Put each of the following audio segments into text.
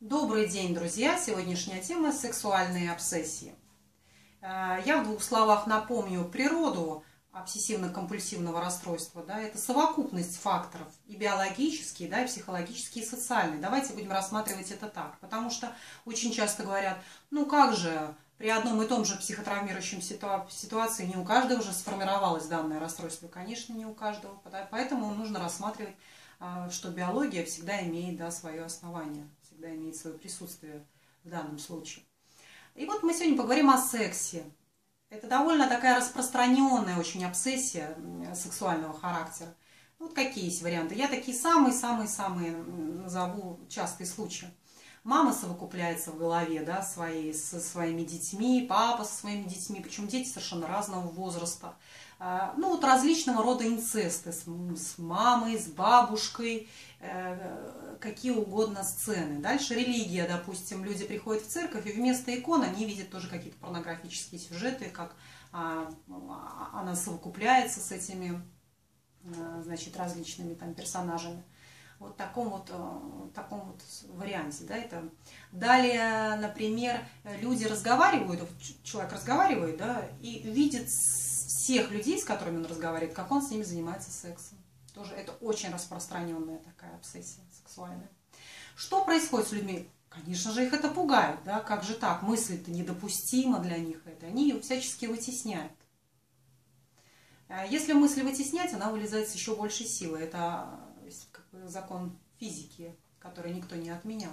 Добрый день, друзья! Сегодняшняя тема – сексуальные обсессии. Э, я в двух словах напомню природу обсессивно-компульсивного расстройства. Да, это совокупность факторов и биологические, да, и психологические, и социальные. Давайте будем рассматривать это так. Потому что очень часто говорят, ну как же, при одном и том же психотравмирующем ситуации не у каждого уже сформировалось данное расстройство. Конечно, не у каждого. Поэтому нужно рассматривать, а, что биология всегда имеет да, свое основание всегда имеет свое присутствие в данном случае. И вот мы сегодня поговорим о сексе. Это довольно такая распространенная очень обсессия сексуального характера. Вот какие есть варианты. Я такие самые-самые-самые назову частые случаи. Мама совокупляется в голове да, своей, со своими детьми, папа со своими детьми, причем дети совершенно разного возраста. А, ну вот различного рода инцесты с, с мамой, с бабушкой, э, какие угодно сцены. Дальше религия, допустим, люди приходят в церковь, и вместо икон они видят тоже какие-то порнографические сюжеты, как а, она совокупляется с этими, а, значит, различными там персонажами. Вот таком вот, э, таком вот варианте, да, это. Далее, например, люди разговаривают, человек разговаривает, да, и видит всех людей, с которыми он разговаривает, как он с ними занимается сексом. Тоже это очень распространенная такая обсессия сексуальная. Что происходит с людьми? Конечно же, их это пугает, да, как же так, мысль-то недопустима для них это, они ее всячески вытесняют. А если мысль вытеснять, она вылезает с еще большей силы. Это бы закон физики, который никто не отменял.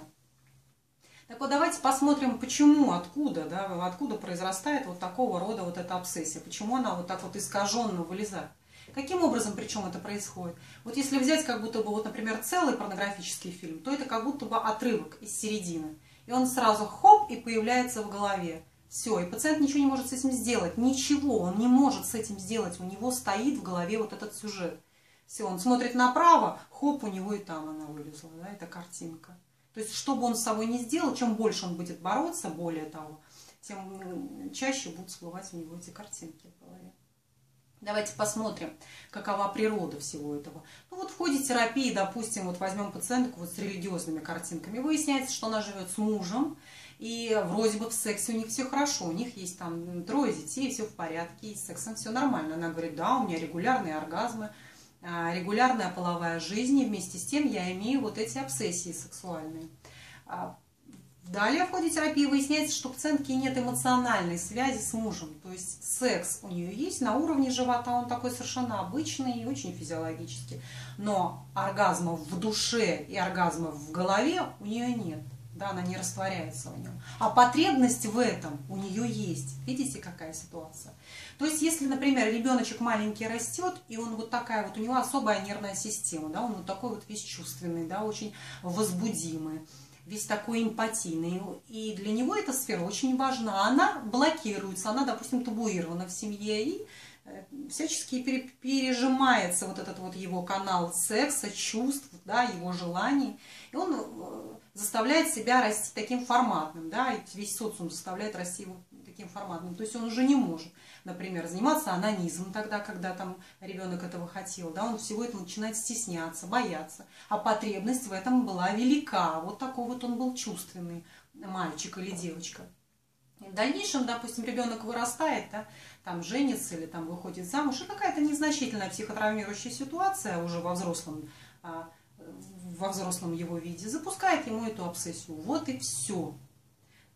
Так вот, давайте посмотрим, почему, откуда, да, откуда произрастает вот такого рода вот эта обсессия, почему она вот так вот искаженно вылезает. Каким образом причем это происходит? Вот если взять как будто бы, вот, например, целый порнографический фильм, то это как будто бы отрывок из середины. И он сразу хоп и появляется в голове. Все, и пациент ничего не может с этим сделать. Ничего он не может с этим сделать. У него стоит в голове вот этот сюжет. Все, он смотрит направо, хоп, у него и там она вылезла, да, эта картинка. То есть, что бы он с собой не сделал, чем больше он будет бороться, более того, тем чаще будут всплывать у него эти картинки в голове. Давайте посмотрим, какова природа всего этого. Ну вот в ходе терапии, допустим, вот возьмем пациентку вот с религиозными картинками, выясняется, что она живет с мужем, и вроде бы в сексе у них все хорошо, у них есть там трое детей, все в порядке, и с сексом все нормально. Она говорит, да, у меня регулярные оргазмы, регулярная половая жизнь, и вместе с тем я имею вот эти обсессии сексуальные. А, далее в ходе терапии выясняется, что у пациентки нет эмоциональной связи с мужем. То есть секс у нее есть на уровне живота, он такой совершенно обычный и очень физиологический. Но оргазмов в душе и оргазмов в голове у нее нет. Да, она не растворяется в нем. А потребность в этом у нее есть. Видите, какая ситуация? То есть, если, например, ребеночек маленький растет, и он вот такая вот, у него особая нервная система, да, он вот такой вот весь чувственный, да, очень возбудимый, весь такой эмпатийный. И для него эта сфера очень важна. Она блокируется, она, допустим, табуирована в семье, и э, всячески пережимается вот этот вот его канал секса, чувств, да, его желаний. И он э, заставляет себя расти таким форматным, да, и весь социум заставляет расти его таким форматным. То есть он уже не может, например, заниматься анонизмом тогда, когда там ребенок этого хотел, да, он всего этого начинает стесняться, бояться. А потребность в этом была велика. Вот такой вот он был чувственный мальчик или девочка. В дальнейшем, допустим, ребенок вырастает, да, там женится или там выходит замуж, и какая-то незначительная психотравмирующая ситуация уже во взрослом а, во взрослом его виде, запускает ему эту обсессию. Вот и все.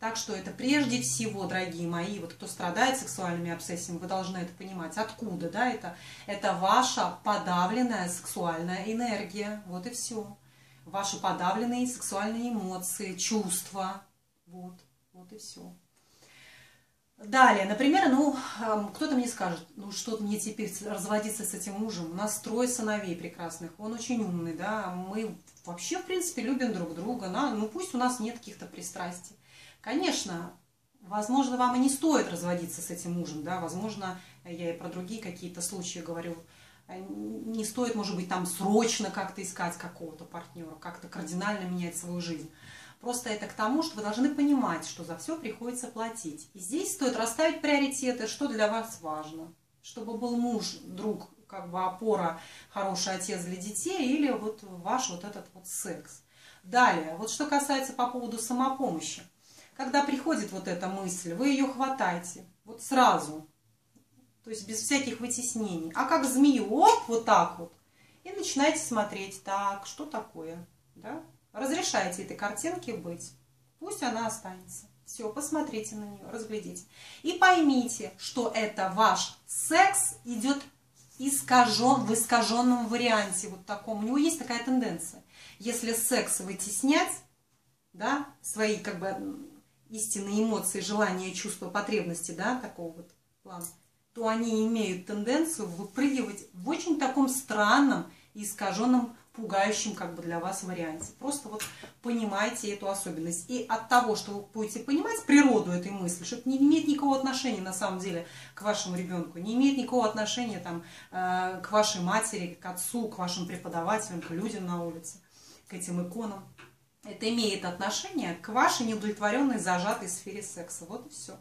Так что это прежде всего, дорогие мои, вот кто страдает сексуальными обсессиями, вы должны это понимать. Откуда, да, это? Это ваша подавленная сексуальная энергия. Вот и все. Ваши подавленные сексуальные эмоции, чувства. Вот, вот и все. Далее, например, ну, кто-то мне скажет, ну, что мне теперь разводиться с этим мужем? У нас трое сыновей прекрасных, он очень умный, да, мы вообще, в принципе, любим друг друга, да? ну, пусть у нас нет каких-то пристрастий. Конечно, возможно, вам и не стоит разводиться с этим мужем, да, возможно, я и про другие какие-то случаи говорю, не стоит, может быть, там срочно как-то искать какого-то партнера, как-то кардинально менять свою жизнь. Просто это к тому, что вы должны понимать, что за все приходится платить. И здесь стоит расставить приоритеты, что для вас важно. Чтобы был муж, друг, как бы опора, хороший отец для детей или вот ваш вот этот вот секс. Далее, вот что касается по поводу самопомощи. Когда приходит вот эта мысль, вы ее хватаете, вот сразу, то есть без всяких вытеснений. А как змею, оп, вот так вот. И начинаете смотреть, так, что такое, да? Разрешайте этой картинке быть. Пусть она останется. Все, посмотрите на нее, разглядите. И поймите, что это ваш секс идет искажен, в искаженном варианте, вот таком. У него есть такая тенденция. Если секс вытеснять, да, свои как бы истинные эмоции, желания, чувства, потребности, да, такого вот плана, то они имеют тенденцию выпрыгивать в очень таком странном и искаженном пугающем как бы для вас варианте. Просто вот понимайте эту особенность. И от того, что вы будете понимать природу этой мысли, что это не имеет никакого отношения на самом деле к вашему ребенку, не имеет никакого отношения там, э, к вашей матери, к отцу, к вашим преподавателям, к людям на улице, к этим иконам. Это имеет отношение к вашей неудовлетворенной, зажатой сфере секса. Вот и все.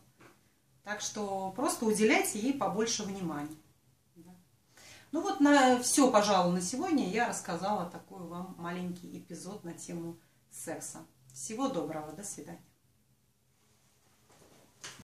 Так что просто уделяйте ей побольше внимания. Ну вот на все, пожалуй, на сегодня я рассказала такой вам маленький эпизод на тему секса. Всего доброго, до свидания.